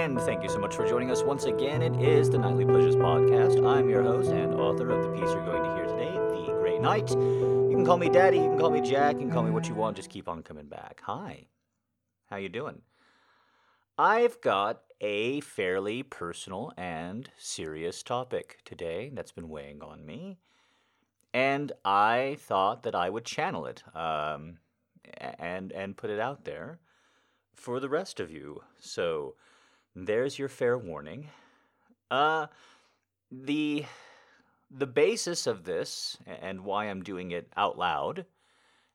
And thank you so much for joining us once again. It is the Knightly Pleasures Podcast. I'm your host and author of the piece you're going to hear today, The Grey Knight. You can call me Daddy, you can call me Jack, you can call me what you want, just keep on coming back. Hi. How you doing? I've got a fairly personal and serious topic today that's been weighing on me. And I thought that I would channel it um, and and put it out there for the rest of you. So there's your fair warning. Uh, the the basis of this and why I'm doing it out loud,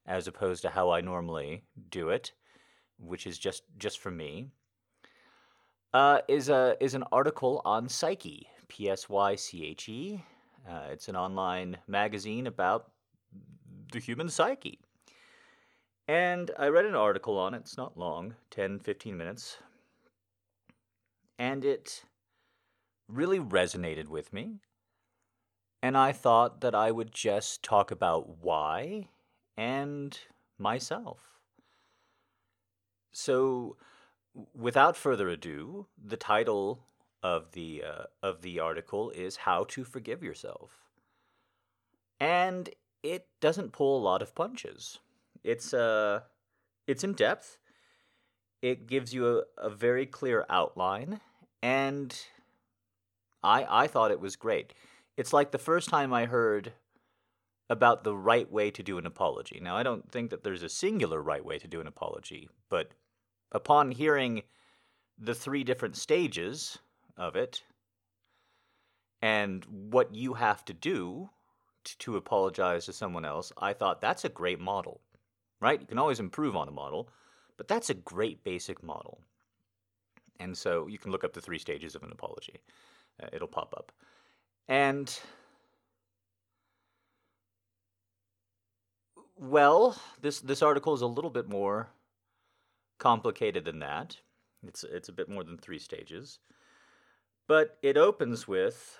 as opposed to how I normally do it, which is just just for me, uh, is a is an article on Psyche, P S Y C H E. Uh, it's an online magazine about the human psyche. And I read an article on it. It's not long, 10, 15 minutes. And it really resonated with me. And I thought that I would just talk about why and myself. So, without further ado, the title of the uh, of the article is "How to Forgive Yourself," and it doesn't pull a lot of punches. It's uh, it's in depth. It gives you a, a very clear outline, and I I thought it was great. It's like the first time I heard about the right way to do an apology. Now, I don't think that there's a singular right way to do an apology, but upon hearing the three different stages of it and what you have to do to, to apologize to someone else, I thought that's a great model, right? You can always improve on a model, but that's a great basic model. And so you can look up the three stages of an apology, uh, it'll pop up. And well, this this article is a little bit more complicated than that. It's it's a bit more than three stages. But it opens with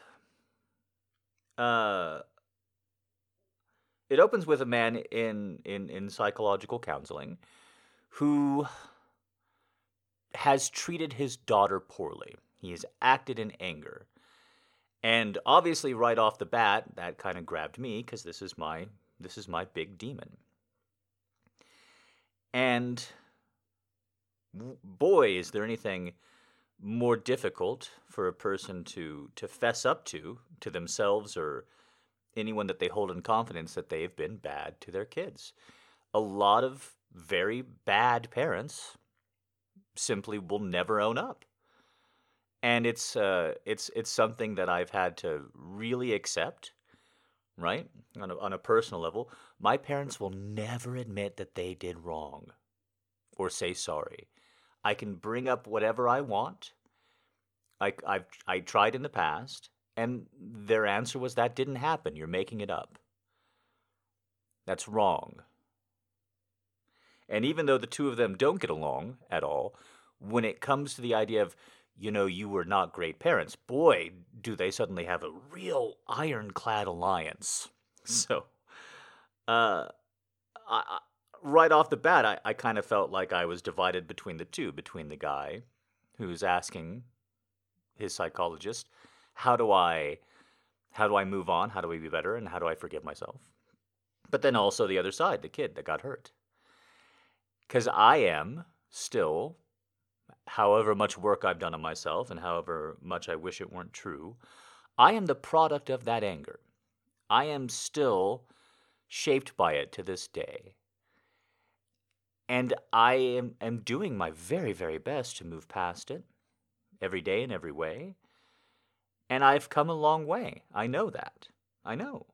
uh, it opens with a man in, in, in psychological counseling who has treated his daughter poorly. He has acted in anger. And obviously right off the bat that kind of grabbed me because this is my this is my big demon. And boy is there anything more difficult for a person to to fess up to to themselves or anyone that they hold in confidence that they've been bad to their kids. A lot of very bad parents simply will never own up. And it's uh, it's it's something that I've had to really accept, right? On a, on a personal level, my parents will never admit that they did wrong or say sorry. I can bring up whatever I want. I, I've I tried in the past, and their answer was that didn't happen. You're making it up. That's wrong. And even though the two of them don't get along at all, when it comes to the idea of, you know, you were not great parents, boy, do they suddenly have a real ironclad alliance. So, uh, I, right off the bat, I, I kind of felt like I was divided between the two, between the guy who's asking his psychologist, how do I how do I move on? How do I be better? And how do I forgive myself? But then also the other side, the kid that got hurt. Because I am still, however much work I've done on myself and however much I wish it weren't true, I am the product of that anger. I am still shaped by it to this day. And I am, am doing my very, very best to move past it every day in every way. And I've come a long way. I know that. I know.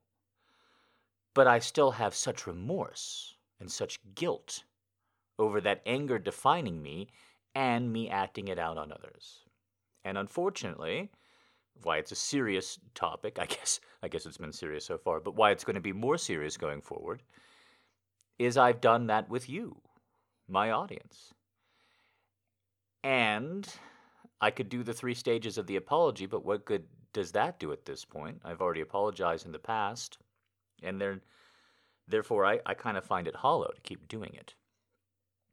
But I still have such remorse and such guilt over that anger defining me and me acting it out on others. And unfortunately, why it's a serious topic, I guess I guess it's been serious so far, but why it's going to be more serious going forward is I've done that with you my audience. And I could do the three stages of the apology, but what good does that do at this point? I've already apologized in the past, and there, therefore I, I kind of find it hollow to keep doing it.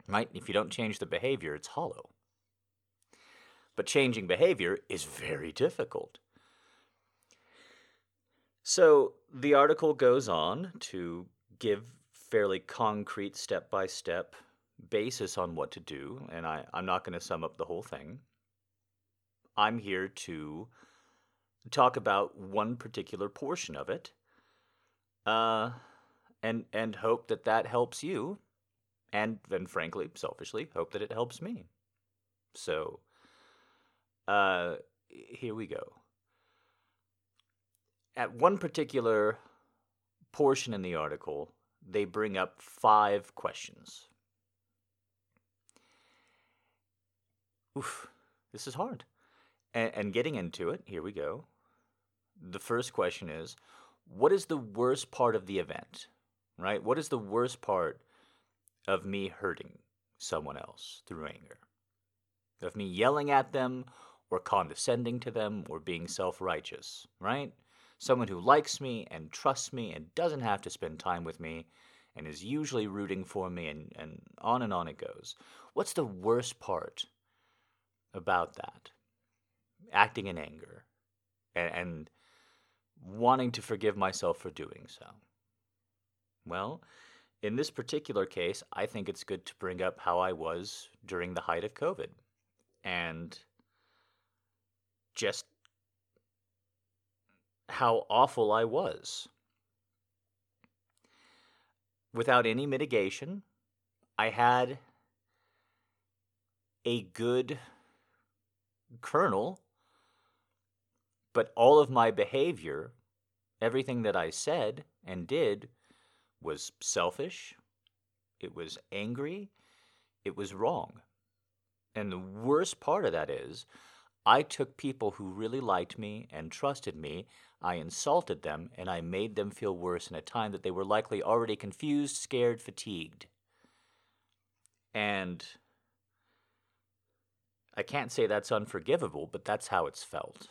Right? If you don't change the behavior, it's hollow. But changing behavior is very difficult. So the article goes on to give fairly concrete step by step basis on what to do, and I, I'm not going to sum up the whole thing. I'm here to talk about one particular portion of it, uh, and and hope that that helps you, and then frankly, selfishly, hope that it helps me. So, uh, here we go. At one particular portion in the article, they bring up five questions. Oof, this is hard. And, and getting into it, here we go. The first question is what is the worst part of the event? Right? What is the worst part of me hurting someone else through anger? Of me yelling at them or condescending to them or being self righteous, right? Someone who likes me and trusts me and doesn't have to spend time with me and is usually rooting for me and, and on and on it goes. What's the worst part about that? Acting in anger and, and wanting to forgive myself for doing so. Well, in this particular case, I think it's good to bring up how I was during the height of COVID and just how awful I was. Without any mitigation, I had a good kernel, but all of my behavior, everything that I said and did, was selfish, it was angry, it was wrong. And the worst part of that is, I took people who really liked me and trusted me, I insulted them, and I made them feel worse in a time that they were likely already confused, scared, fatigued. And I can't say that's unforgivable, but that's how it's felt.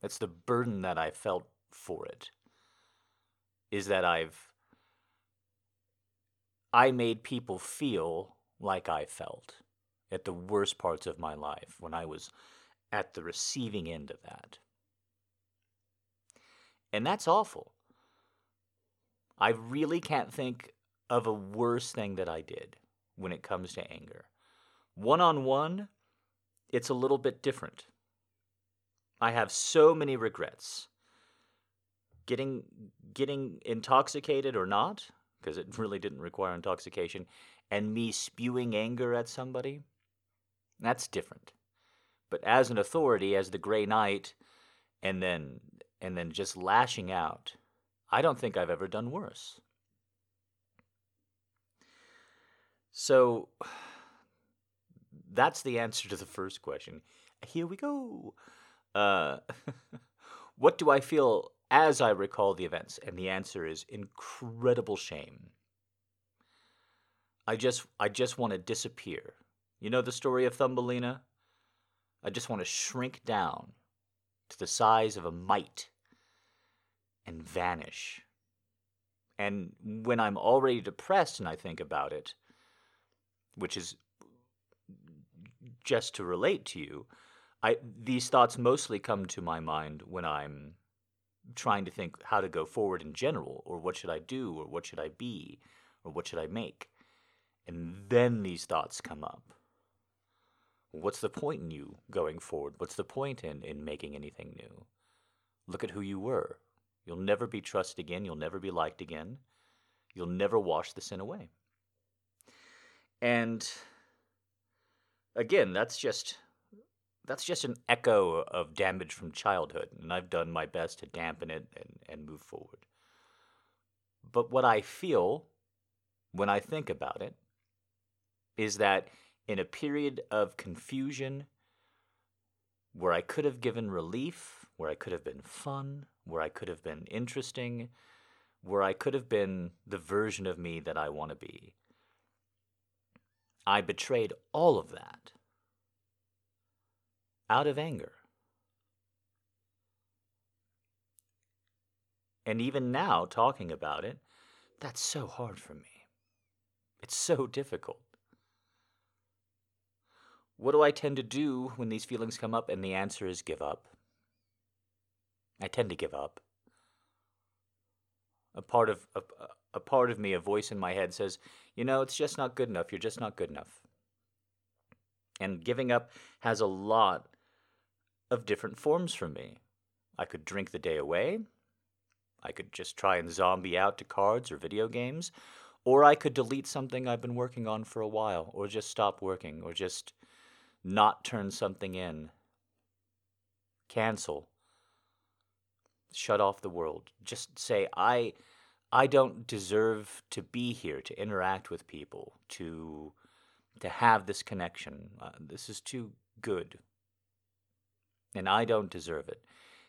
That's the burden that I felt for it. Is that I've I made people feel like I felt at the worst parts of my life when I was at the receiving end of that. And that's awful. I really can't think of a worse thing that I did when it comes to anger. One on one, it's a little bit different. I have so many regrets. Getting getting intoxicated or not, because it really didn't require intoxication, and me spewing anger at somebody, that's different. But as an authority, as the Grey Knight, and then and then just lashing out, I don't think I've ever done worse. So that's the answer to the first question. Here we go. Uh, what do I feel as I recall the events? And the answer is incredible shame. I just I just want to disappear. You know the story of Thumbelina? I just want to shrink down to the size of a mite and vanish. And when I'm already depressed and I think about it, which is just to relate to you, I these thoughts mostly come to my mind when I'm trying to think how to go forward in general, or what should I do, or what should I be, or what should I make. And then these thoughts come up. What's the point in you going forward? What's the point in, in making anything new? Look at who you were. You'll never be trusted again. You'll never be liked again. You'll never wash the sin away. And again, that's just that's just an echo of damage from childhood, and I've done my best to dampen it and, and move forward. But what I feel when I think about it is that in a period of confusion where I could have given relief, where I could have been fun, where I could have been interesting, where I could have been the version of me that I want to be, I betrayed all of that out of anger. And even now, talking about it, that's so hard for me. It's so difficult. what do I tend to do when these feelings come up? And the answer is give up. I tend to give up. A part of a, a part of me, a voice in my head says, "You know, it's just not good enough. You're just not good enough." And giving up has a lot of different forms for me. I could drink the day away. I could just try and zombie out to cards or video games. Or I could delete something I've been working on for a while, or just stop working, or just not turn something in. Cancel. Shut off the world. Just say, I, I don't deserve to be here, to interact with people, to, to have this connection. Uh, this is too good. And I don't deserve it.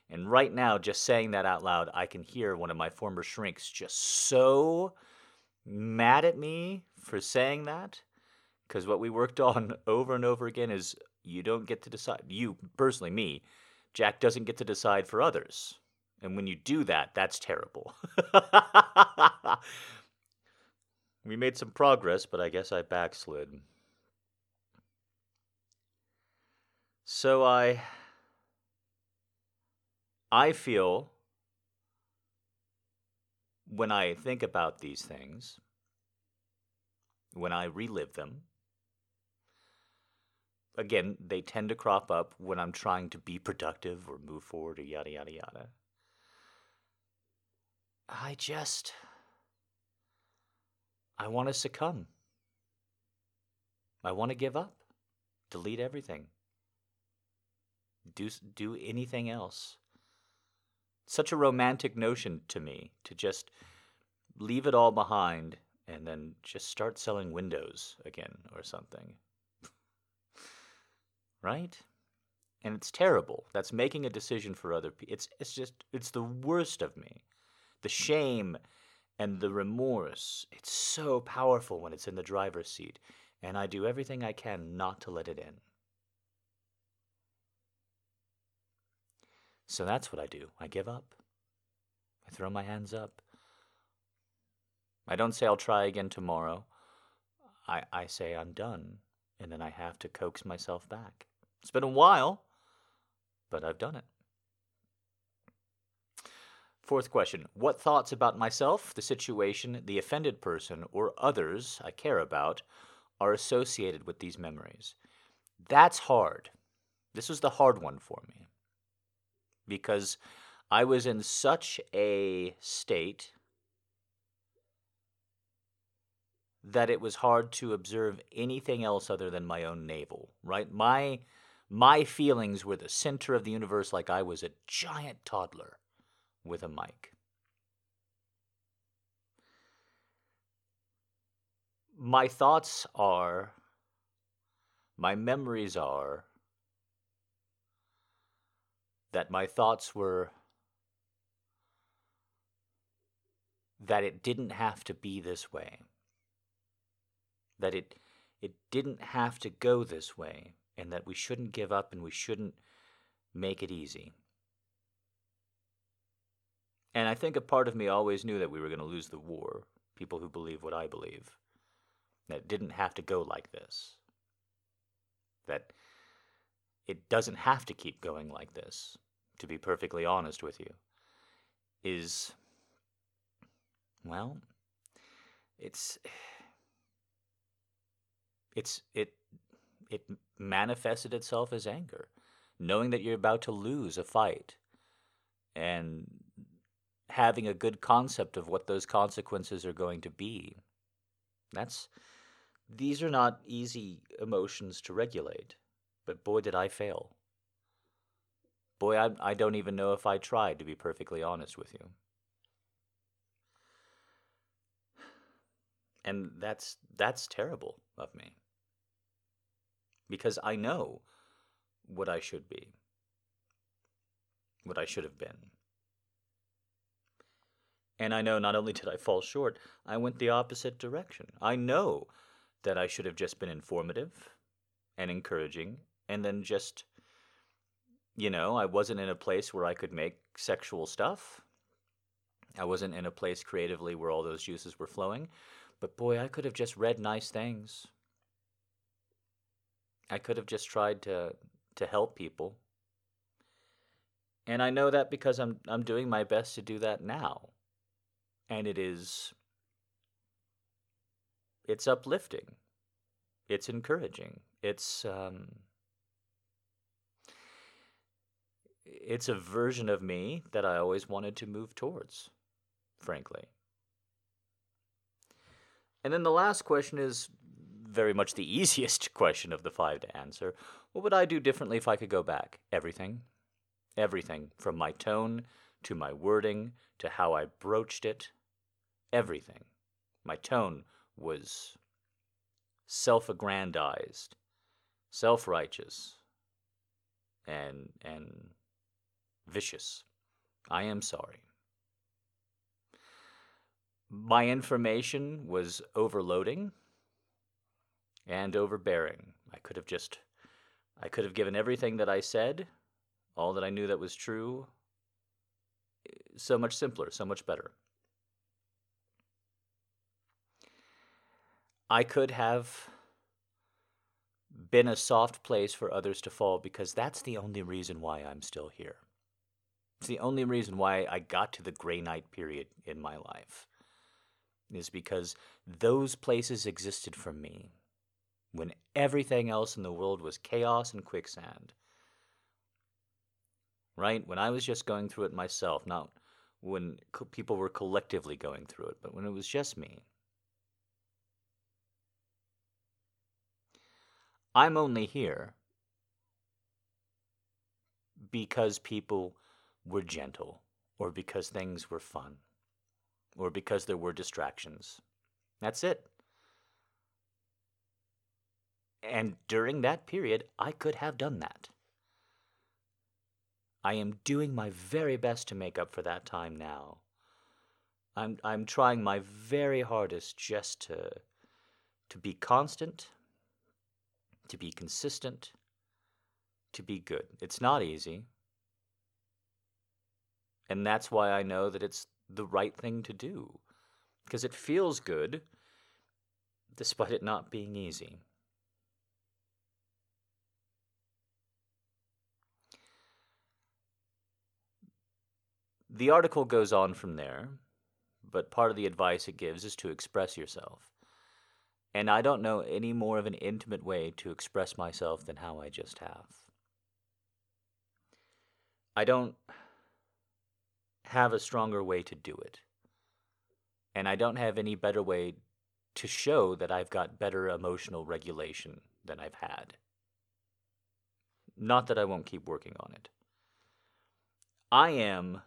And right now, just saying that out loud, I can hear one of my former shrinks just so mad at me for saying that. Because what we worked on over and over again is you don't get to decide. You, personally, me, Jack doesn't get to decide for others. And when you do that, that's terrible. we made some progress, but I guess I backslid. So I I feel when I think about these things, when I relive them, again, they tend to crop up when I'm trying to be productive or move forward or yada, yada, yada. I just. I want to succumb. I want to give up, delete everything, do, do anything else such a romantic notion to me to just leave it all behind and then just start selling windows again or something. right? And it's terrible. That's making a decision for other people. It's it's just it's the worst of me. The shame and the remorse. It's so powerful when it's in the driver's seat, and I do everything I can not to let it in. So that's what I do. I give up. I throw my hands up. I don't say I'll try again tomorrow. I, I say I'm done, and then I have to coax myself back. It's been a while, but I've done it. Fourth question What thoughts about myself, the situation, the offended person, or others I care about are associated with these memories? That's hard. This was the hard one for me because I was in such a state that it was hard to observe anything else other than my own navel, right? My my feelings were the center of the universe like I was a giant toddler with a mic. My thoughts are my memories are that my thoughts were that it didn't have to be this way. That it it didn't have to go this way and that we shouldn't give up and we shouldn't make it easy. And I think a part of me always knew that we were going to lose the war, people who believe what I believe. That it didn't have to go like this. That it doesn't have to keep going like this to be perfectly honest with you, is, well, it's, it's, it, it manifested itself as anger, knowing that you're about to lose a fight and having a good concept of what those consequences are going to be. That's, these are not easy emotions to regulate, but boy, did I fail. Boy, I, I don't even know if I tried, to be perfectly honest with you. And that's that's terrible of me. Because I know what I should be. What I should have been. And I know not only did I fall short, I went the opposite direction. I know that I should have just been informative and encouraging and then just you know, I wasn't in a place where I could make sexual stuff. I wasn't in a place creatively where all those juices were flowing. But boy, I could have just read nice things. I could have just tried to to help people. And I know that because I'm I'm doing my best to do that now. And it is it's uplifting. It's encouraging. It's um it's a version of me that I always wanted to move towards, frankly. And then the last question is very much the easiest question of the five to answer. What would I do differently if I could go back? Everything. Everything. From my tone to my wording to how I broached it. Everything. My tone was self aggrandized, self righteous, and, and vicious. I am sorry. My information was overloading and overbearing. I could have just I could have given everything that I said, all that I knew that was true, so much simpler, so much better. I could have been a soft place for others to fall because that's the only reason why I'm still here. It's the only reason why I got to the Grey Knight period in my life, is because those places existed for me when everything else in the world was chaos and quicksand. Right? When I was just going through it myself, not when co- people were collectively going through it, but when it was just me. I'm only here because people were gentle, or because things were fun, or because there were distractions. That's it. And during that period, I could have done that. I am doing my very best to make up for that time now. I'm, I'm trying my very hardest just to, to be constant, to be consistent, to be good. It's not easy. And that's why I know that it's the right thing to do. Because it feels good, despite it not being easy. The article goes on from there, but part of the advice it gives is to express yourself. And I don't know any more of an intimate way to express myself than how I just have. I don't have a stronger way to do it. And I don't have any better way to show that I've got better emotional regulation than I've had. Not that I won't keep working on it. I am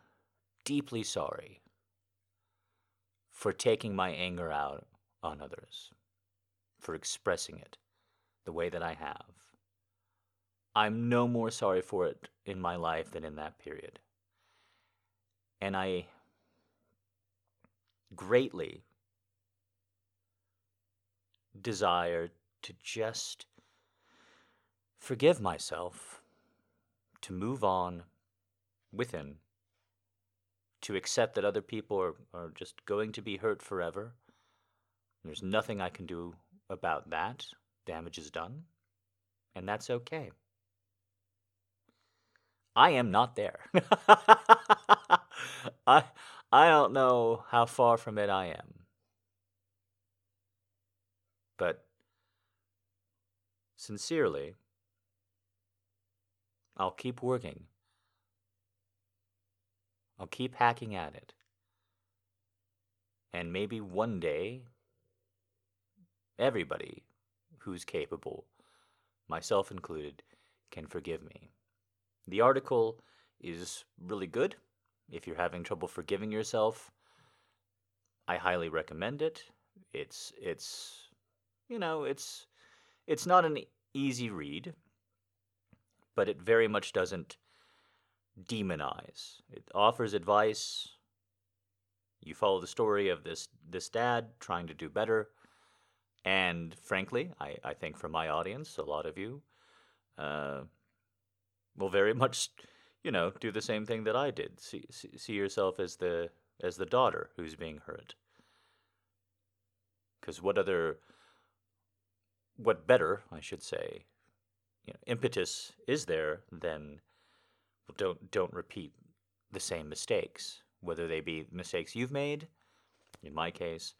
deeply sorry for taking my anger out on others, for expressing it the way that I have. I'm no more sorry for it in my life than in that period. And I greatly desire to just forgive myself, to move on within to accept that other people are, are just going to be hurt forever. There's nothing I can do about that. Damage is done, and that's okay. I am not there. I I don't know how far from it I am. But sincerely, I'll keep working I'll keep hacking at it. And maybe one day, everybody who's capable, myself included, can forgive me. The article is really good. If you're having trouble forgiving yourself, I highly recommend it. It's it's you know, it's it's not an easy read, but it very much doesn't demonize. It offers advice. You follow the story of this this dad trying to do better. And frankly, I, I think for my audience, a lot of you uh, will very much, you know, do the same thing that I did. See, see, yourself as the as the daughter who's being hurt. Because what other, what better, I should say, you know, impetus is there, then don't don't repeat the same mistakes, whether they be mistakes you've made, in my case,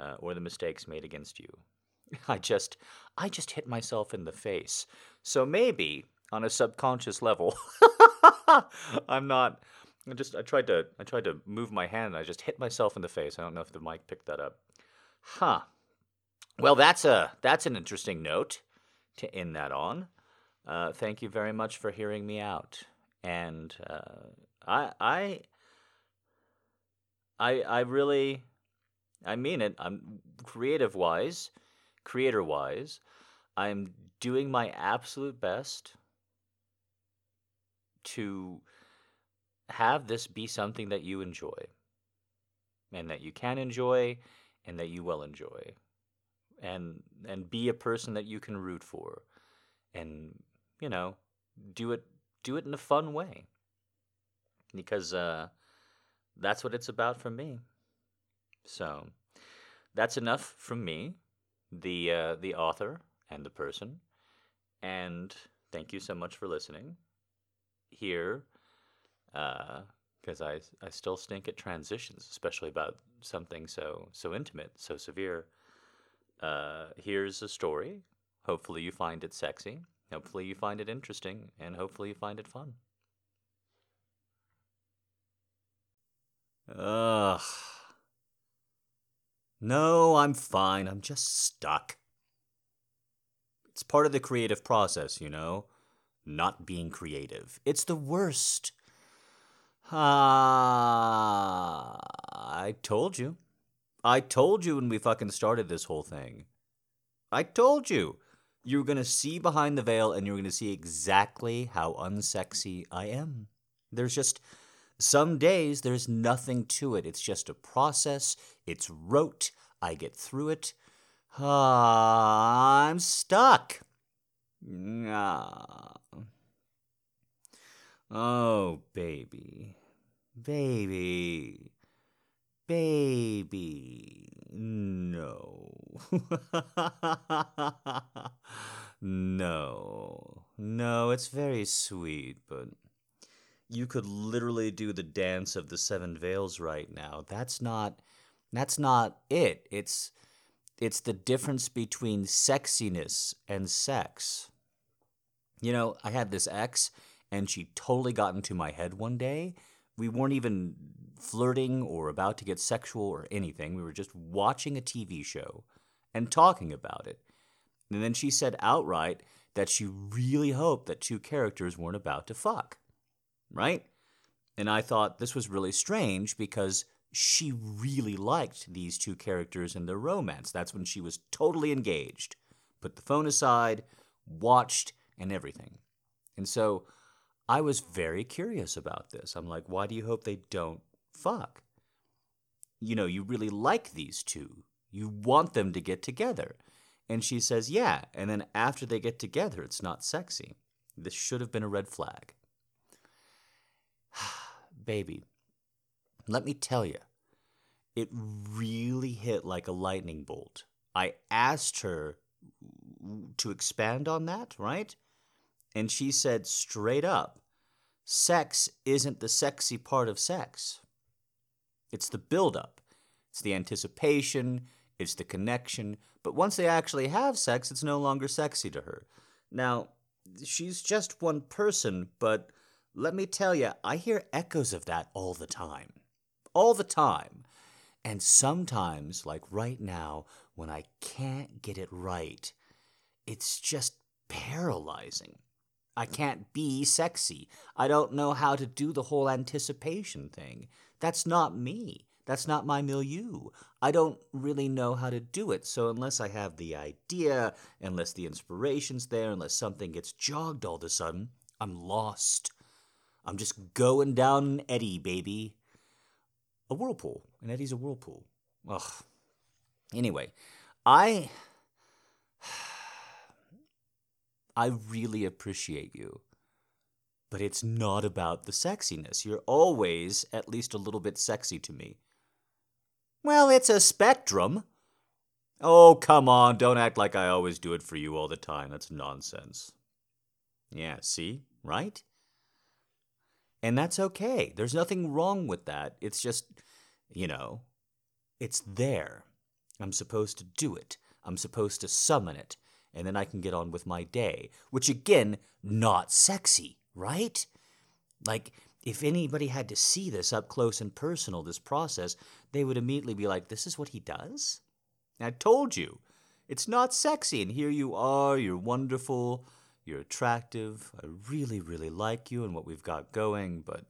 uh, or the mistakes made against you. I just I just hit myself in the face. So maybe on a subconscious level, I'm not. I just I tried to I tried to move my hand and I just hit myself in the face. I don't know if the mic picked that up. Huh. Well, that's a that's an interesting note to end that on. Uh, thank you very much for hearing me out, and uh, I I I I really I mean it. I'm creative wise, creator wise. I'm doing my absolute best to have this be something that you enjoy and that you can enjoy and that you will enjoy and and be a person that you can root for and you know do it do it in a fun way because uh, that's what it's about for me. So that's enough from me the uh, the author and the person and thank you so much for listening here because uh, I, I still stink at transitions especially about something so so intimate so severe uh, here's a story. Hopefully, you find it sexy. Hopefully, you find it interesting. And hopefully, you find it fun. Ugh. No, I'm fine. I'm just stuck. It's part of the creative process, you know? Not being creative. It's the worst. Ah, I told you. I told you when we fucking started this whole thing. I told you. You were going to see behind the veil and you were going to see exactly how unsexy I am. There's just some days there's nothing to it. It's just a process. It's rote. I get through it. Ah, I'm stuck. Ah. Oh, baby. Baby. Baby. No. no. No, it's very sweet, but you could literally do the dance of the seven veils right now. That's not that's not it. It's it's the difference between sexiness and sex. You know, I had this ex and she totally got into my head one day. We weren't even flirting or about to get sexual or anything. We were just watching a TV show and talking about it. And then she said outright that she really hoped that two characters weren't about to fuck. Right? And I thought this was really strange because she really liked these two characters and their romance. That's when she was totally engaged, put the phone aside, watched, and everything. And so I was very curious about this. I'm like, why do you hope they don't fuck. You know, you really like these two. You want them to get together. And she says, yeah. And then after they get together, it's not sexy. This should have been a red flag. Baby, let me tell you, it really hit like a lightning bolt. I asked her to expand on that, right? And she said straight up, sex isn't the sexy part of sex. It's the buildup, it's the anticipation, it's the connection. But once they actually have sex, it's no longer sexy to her. Now, she's just one person, but let me tell you, I hear echoes of that all the time. All the time. And sometimes, like right now, when I can't get it right, it's just paralyzing. I can't be sexy. I don't know how to do the whole anticipation thing. That's not me. That's not my milieu. I don't really know how to do it. So, unless I have the idea, unless the inspiration's there, unless something gets jogged all of a sudden, I'm lost. I'm just going down an eddy, baby. A whirlpool. and eddy's a whirlpool. Ugh. Anyway, I. I really appreciate you but it's not about the sexiness. You're always at least a little bit sexy to me. Well, it's a spectrum. Oh, come on, don't act like I always do it for you all the time. That's nonsense. Yeah, see? Right? And that's okay. There's nothing wrong with that. It's just, you know, it's there. I'm supposed to do it. I'm supposed to summon it. And then I can get on with my day. Which, again, not sexy, right? Like, if anybody had to see this up close and personal, this process, they would immediately be like, this is what he does? I told you. It's not sexy. And here you are. You're wonderful. You're attractive. I really, really like you and what we've got going. But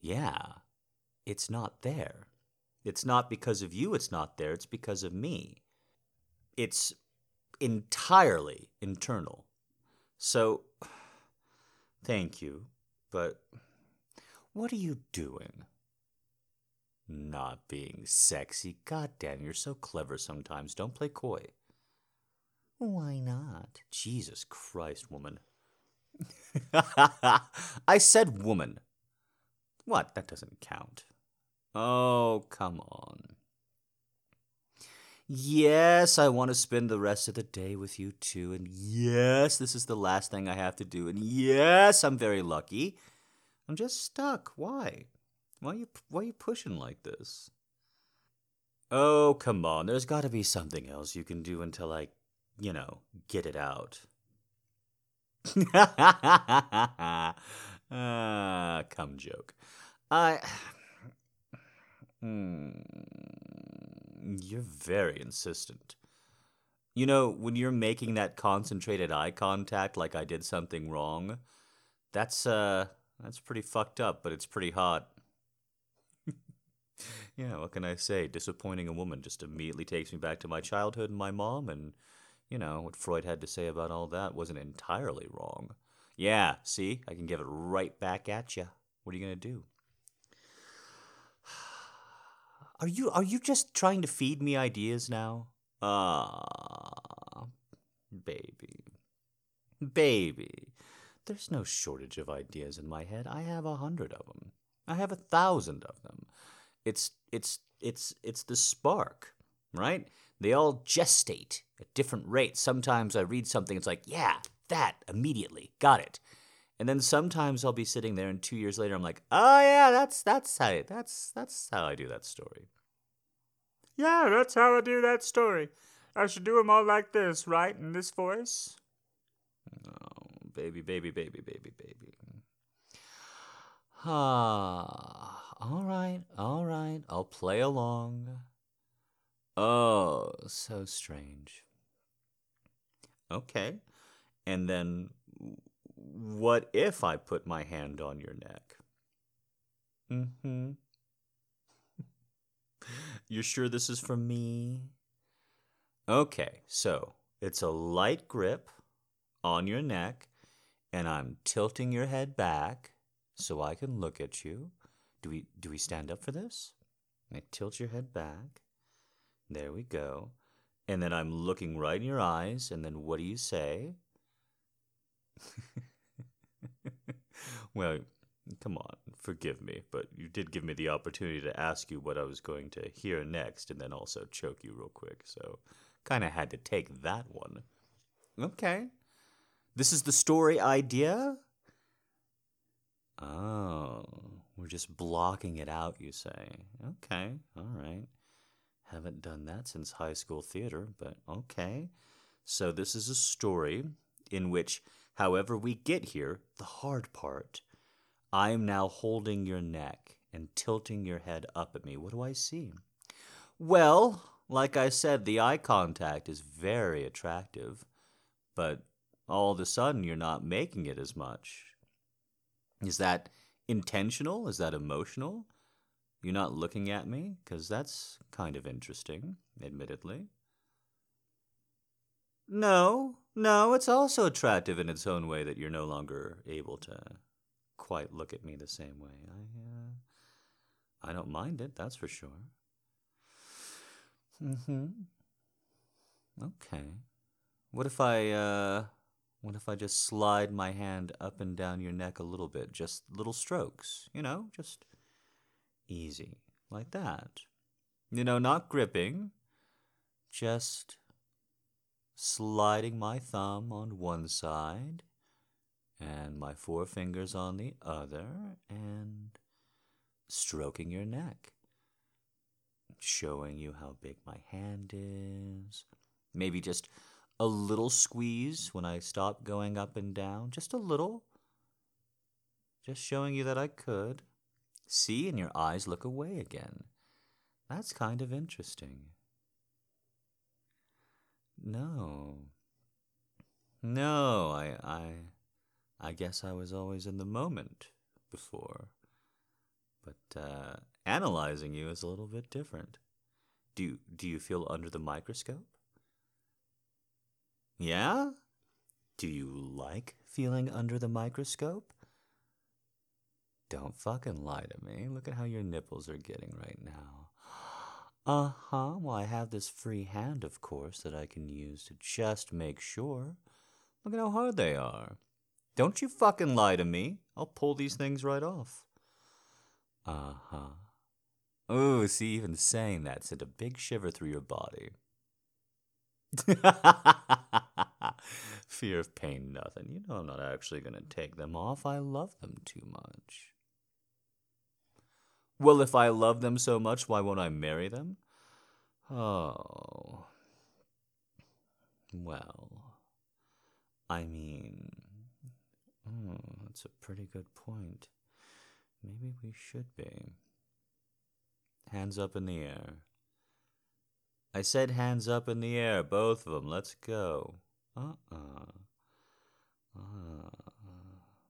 yeah, it's not there. It's not because of you, it's not there. It's because of me. It's entirely internal. So, thank you. But what are you doing? Not being sexy. God damn, you're so clever sometimes. Don't play coy. Why not? Jesus Christ, woman. I said woman. What? That doesn't count. Oh, come on. Yes, I want to spend the rest of the day with you too. And yes, this is the last thing I have to do. And yes, I'm very lucky. I'm just stuck. Why? Why are you why are you pushing like this? Oh, come on. There's got to be something else you can do until I, you know, get it out. ah, come joke. I Hmm. You're very insistent. You know, when you're making that concentrated eye contact like I did something wrong, that's uh that's pretty fucked up, but it's pretty hot. yeah, what can I say? Disappointing a woman just immediately takes me back to my childhood and my mom and you know, what Freud had to say about all that wasn't entirely wrong. Yeah, see? I can give it right back at you. What are you going to do? Are you are you just trying to feed me ideas now? Ah, baby. Baby. There's no shortage of ideas in my head. I have a hundred of them. I have a thousand of them. It's it's it's it's the spark, right? They all gestate at different rates. Sometimes I read something, it's like, yeah, that immediately got it. And then sometimes I'll be sitting there, and two years later, I'm like, oh yeah, that's that's how I, that's that's how I do that story. Yeah, that's how I do that story. I should do them all like this, right? In this voice. Oh, baby, baby, baby, baby, baby. Ah, all right, all right. I'll play along. Oh, so strange. Okay. And then what if I put my hand on your neck? Mm-hmm. You're sure this is for me? Okay, so it's a light grip on your neck, and I'm tilting your head back so I can look at you. Do we do we stand up for this? I tilt your head back. There we go. And then I'm looking right in your eyes, and then what do you say? well, come on, forgive me, but you did give me the opportunity to ask you what I was going to hear next and then also choke you real quick, so kind of had to take that one. Okay. This is the story idea? Oh, we're just blocking it out, you say. Okay, all right. Haven't done that since high school theater, but okay. So this is a story in which, however we get here, the hard part, I'm now holding your neck and tilting your head up at me. What do I see? Well, like I said, the eye contact is very attractive, but all of a sudden you're not making it as much. Is that intentional? Is that emotional? You're not looking at me? Because that's kind of interesting, admittedly. No, no, it's also attractive in its own way that you're no longer able to quite look at me the same way. I, uh, I don't mind it, that's for sure. Mm-hmm. Okay. What if I, uh, what if I just slide my hand up and down your neck a little bit? Just little strokes, you know, just easy, like that. You know, not gripping, just sliding my thumb on one side and my four fingers on the other, and stroking your neck, showing you how big my hand is. Maybe just a little squeeze when I stop going up and down, just a little. Just showing you that I could. See, and your eyes look away again. That's kind of interesting. No. No, I I I guess I was always in the moment before. But uh, analyzing you is a little bit different. Do do you feel under the microscope? Yeah? Do you like feeling under the microscope? Don't fucking lie to me. Look at how your nipples are getting right now. Uh huh. Well, I have this free hand, of course, that I can use to just make sure. Look at how hard they are. Don't you fucking lie to me. I'll pull these things right off. Uh huh. Oh, see, even saying that sent a big shiver through your body. Fear of pain, nothing. You know I'm not actually going to take them off. I love them too much. Well, if I love them so much, why won't I marry them? Oh. Well, I mean, oh, that's a pretty good point. Maybe we should be. Hands up in the air. I said hands up in the air, both of them. Let's go. Uh-uh. Uh,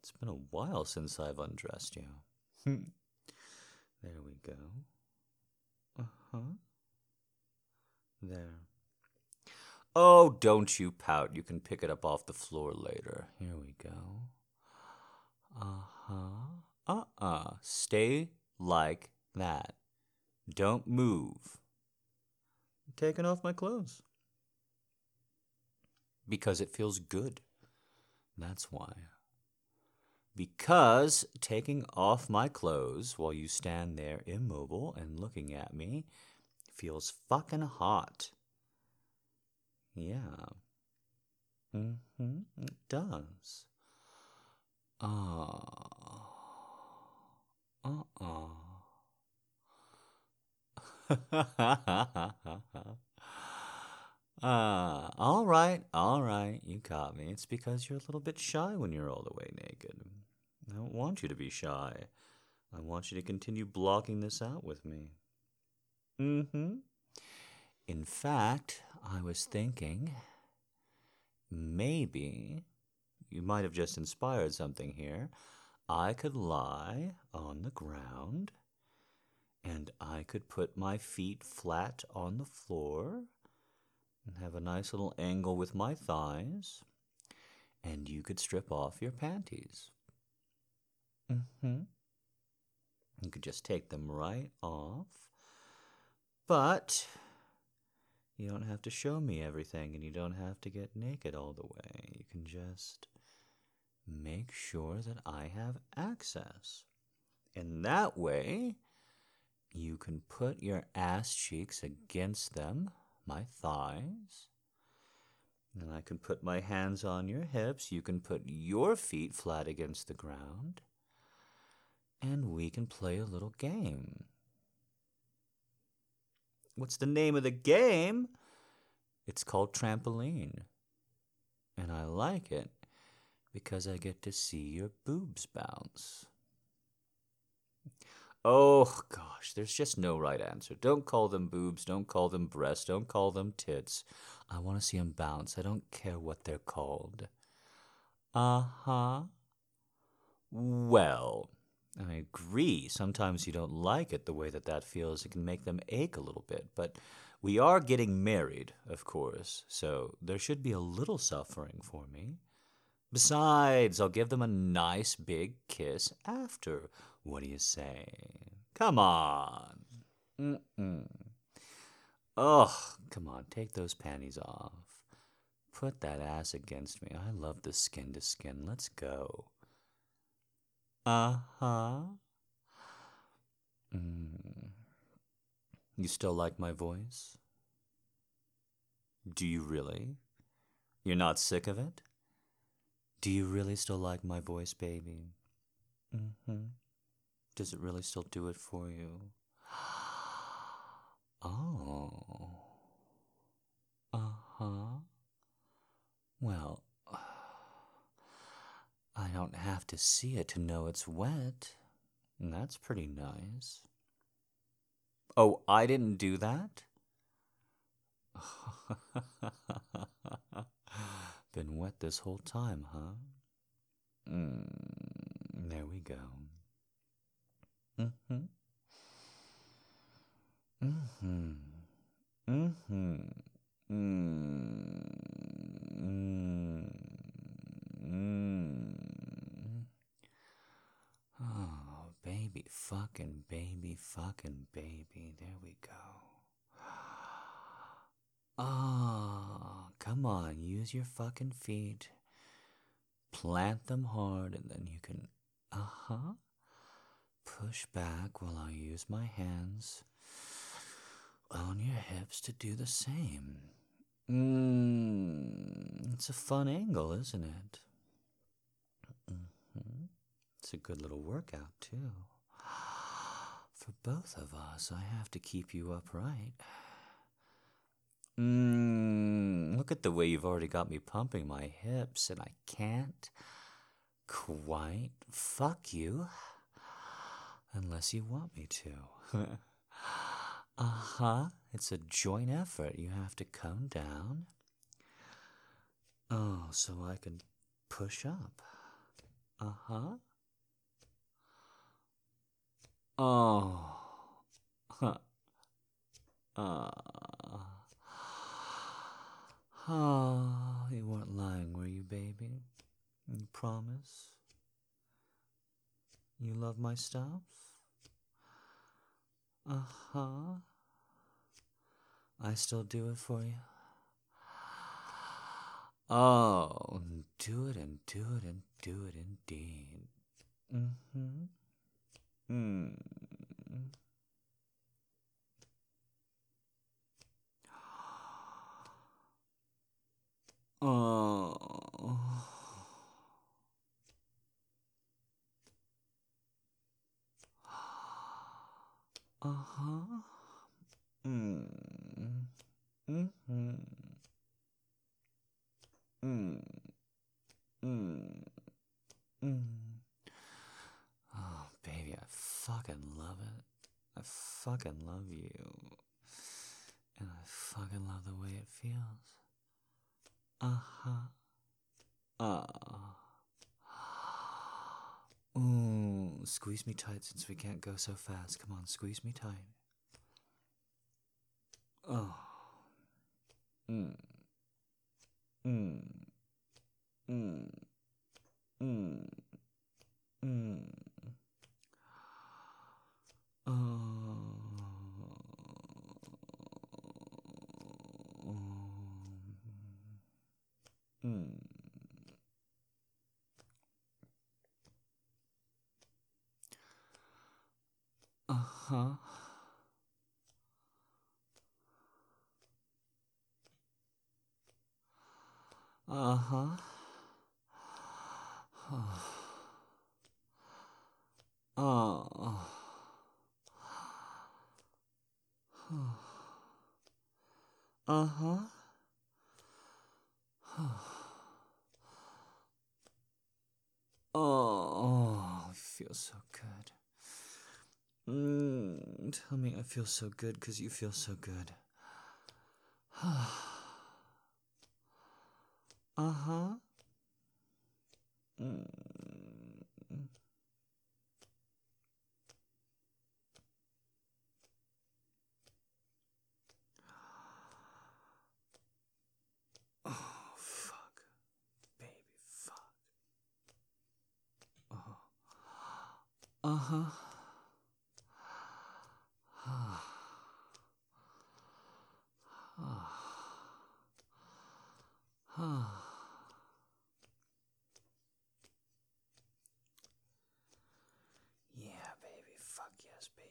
it's been a while since I've undressed you. there we go. Uh-huh. There. Oh, don't you pout. You can pick it up off the floor later. Here we go. Uh-huh. Uh-uh. Stay like that. Don't move. I'm taking off my clothes. Because it feels good. That's why. Because taking off my clothes while you stand there immobile and looking at me feels fucking hot. Yeah. Mm-hmm. It does. Ah. Uh-uh. Ah, all right, all right, you caught me. It's because you're a little bit shy when you're all the way naked. I don't want you to be shy. I want you to continue blocking this out with me. Mm-hmm. In fact, I was thinking maybe you might have just inspired something here. I could lie on the ground and I could put my feet flat on the floor and have a nice little angle with my thighs, and you could strip off your panties. Mm-hmm. You could just take them right off, but you don't have to show me everything, and you don't have to get naked all the way. You can just make sure that I have access. And that way, you can put your ass cheeks against them, my thighs. And I can put my hands on your hips. You can put your feet flat against the ground. And we can play a little game. What's the name of the game? It's called Trampoline. And I like it because I get to see your boobs bounce. Oh gosh, there's just no right answer. Don't call them boobs, don't call them breasts, don't call them tits. I want to see them bounce. I don't care what they're called. Uh huh. Well, I agree. Sometimes you don't like it the way that that feels. It can make them ache a little bit. But we are getting married, of course, so there should be a little suffering for me. Besides, I'll give them a nice big kiss after. What do you say? Come on. Mm-mm. Ugh, come on, take those panties off. Put that ass against me. I love the skin to skin. Let's go. Uh huh. Mm. You still like my voice? Do you really? You're not sick of it? Do you really still like my voice, baby? Mm-hmm. Does it really still do it for you? Oh. Uh huh. Well, I don't have to see it to know it's wet. And That's pretty nice. Oh, I didn't do that? Been wet this whole time, huh? Mm, there we go. Mm-hmm. Mm-hmm. Mm-hmm. Mm-hmm. Mm-hmm. Oh, baby fucking baby fucking baby. There we go. Ah, come on, use your fucking feet. Plant them hard, and then you can, uh huh, push back while I use my hands on your hips to do the same. Mmm, it's a fun angle, isn't it? Mm-hmm. It's a good little workout, too. For both of us, I have to keep you upright. Mmm, look at the way you've already got me pumping my hips, and I can't quite fuck you unless you want me to. uh huh, it's a joint effort. You have to come down. Oh, so I can push up. Uh huh. Oh. Huh. Uh. Oh, you weren't lying, were you, baby? You promise? You love my stuff? Uh huh. I still do it for you? Oh, do it and do it and do it indeed. Mm hmm. Mm. Oh. Uh huh. Mm. Mm hmm. Mm. Mm. Mm. Fucking love it. I fucking love you. And I fucking love the way it feels. Uh huh. Uh. Ooh, squeeze me tight since we can't go so fast. Come on, squeeze me tight. Oh. Mm. Mm. Mm. Mm. Mm. Huh. Oh. Uh huh. Oh, it feels so good. Mm, tell me I feel so good because you feel so good. uh huh. Mm. Oh, fuck. Baby, fuck. Oh. Uh huh. yeah, baby. Fuck yes, baby.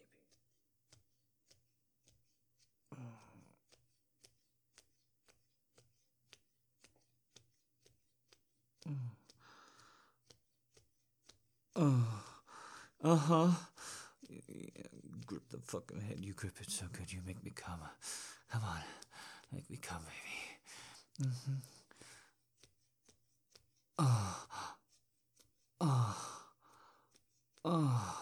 Uh huh. Grip the fucking head. You grip it so good. You make me come. Come on. Make me come, baby. Mm-hmm. Oh. Oh. Oh.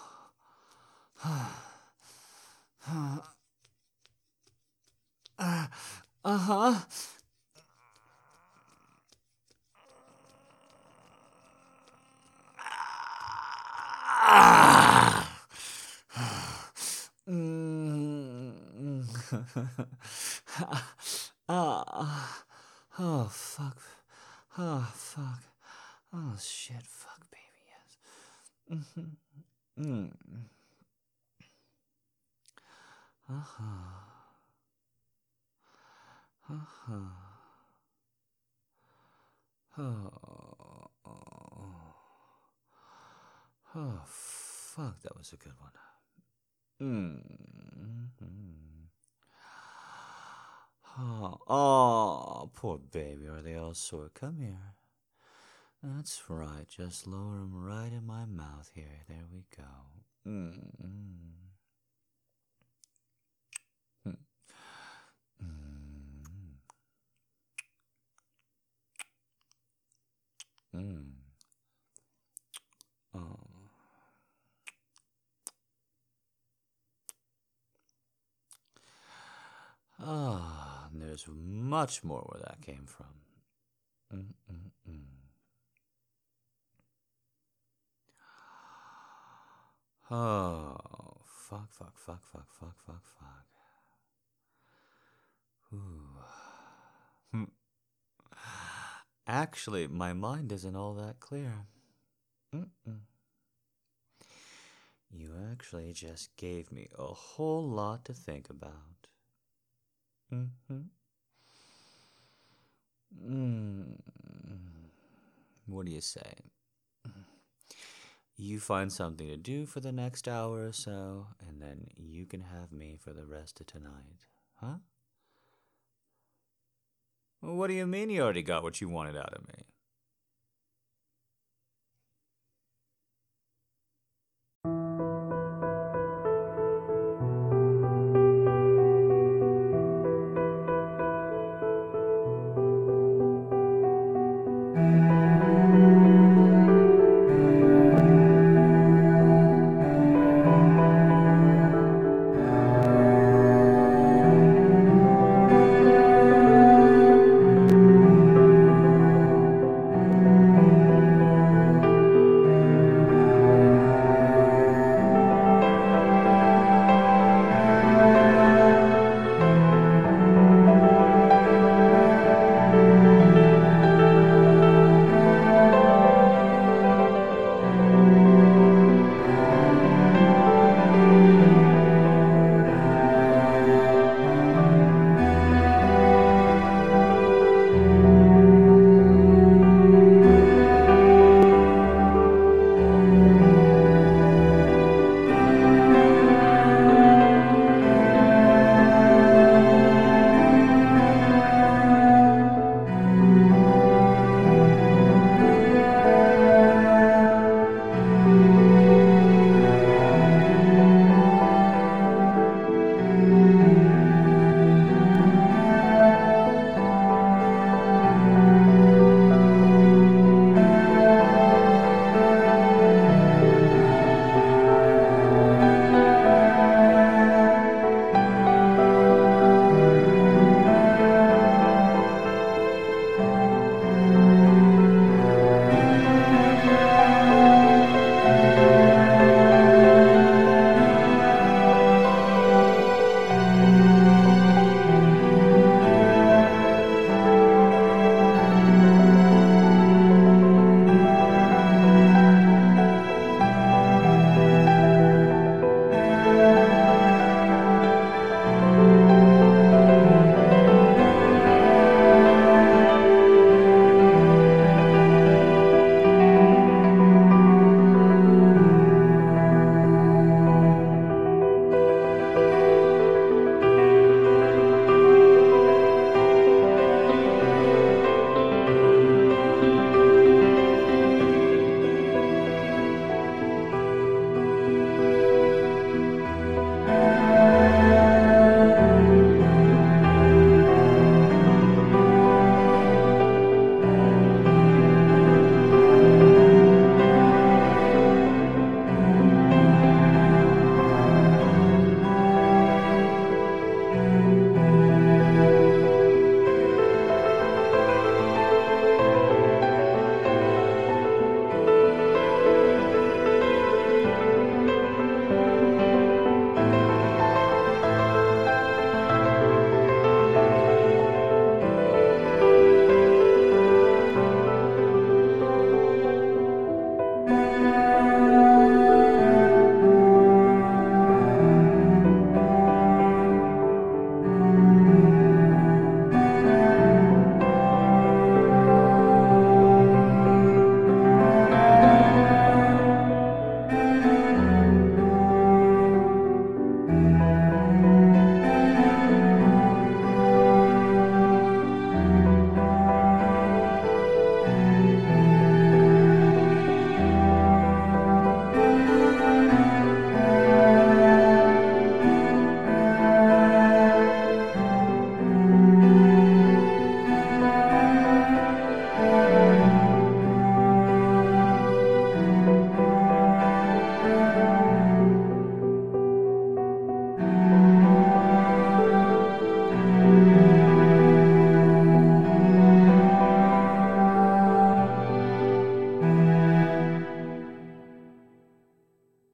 Uh huh. ah, oh fuck, oh fuck, oh shit, fuck, baby, yes. Mm-hmm. Mm. Uh huh. Uh huh. Oh, oh, oh, fuck, that was a good one. Mm-hmm. Oh, oh, poor baby, are they all sore? Come here. That's right, just lower them right in my mouth here. There we go. Mm-hmm. Mm. Oh. Ah, there's much more where that came from. Mm-mm-mm. Oh, fuck, fuck, fuck, fuck, fuck, fuck, fuck. Ooh. Actually, my mind isn't all that clear. Mm-mm. You actually just gave me a whole lot to think about. Mm-hmm. Mm. What do you say? You find something to do for the next hour or so, and then you can have me for the rest of tonight. Huh? What do you mean you already got what you wanted out of me?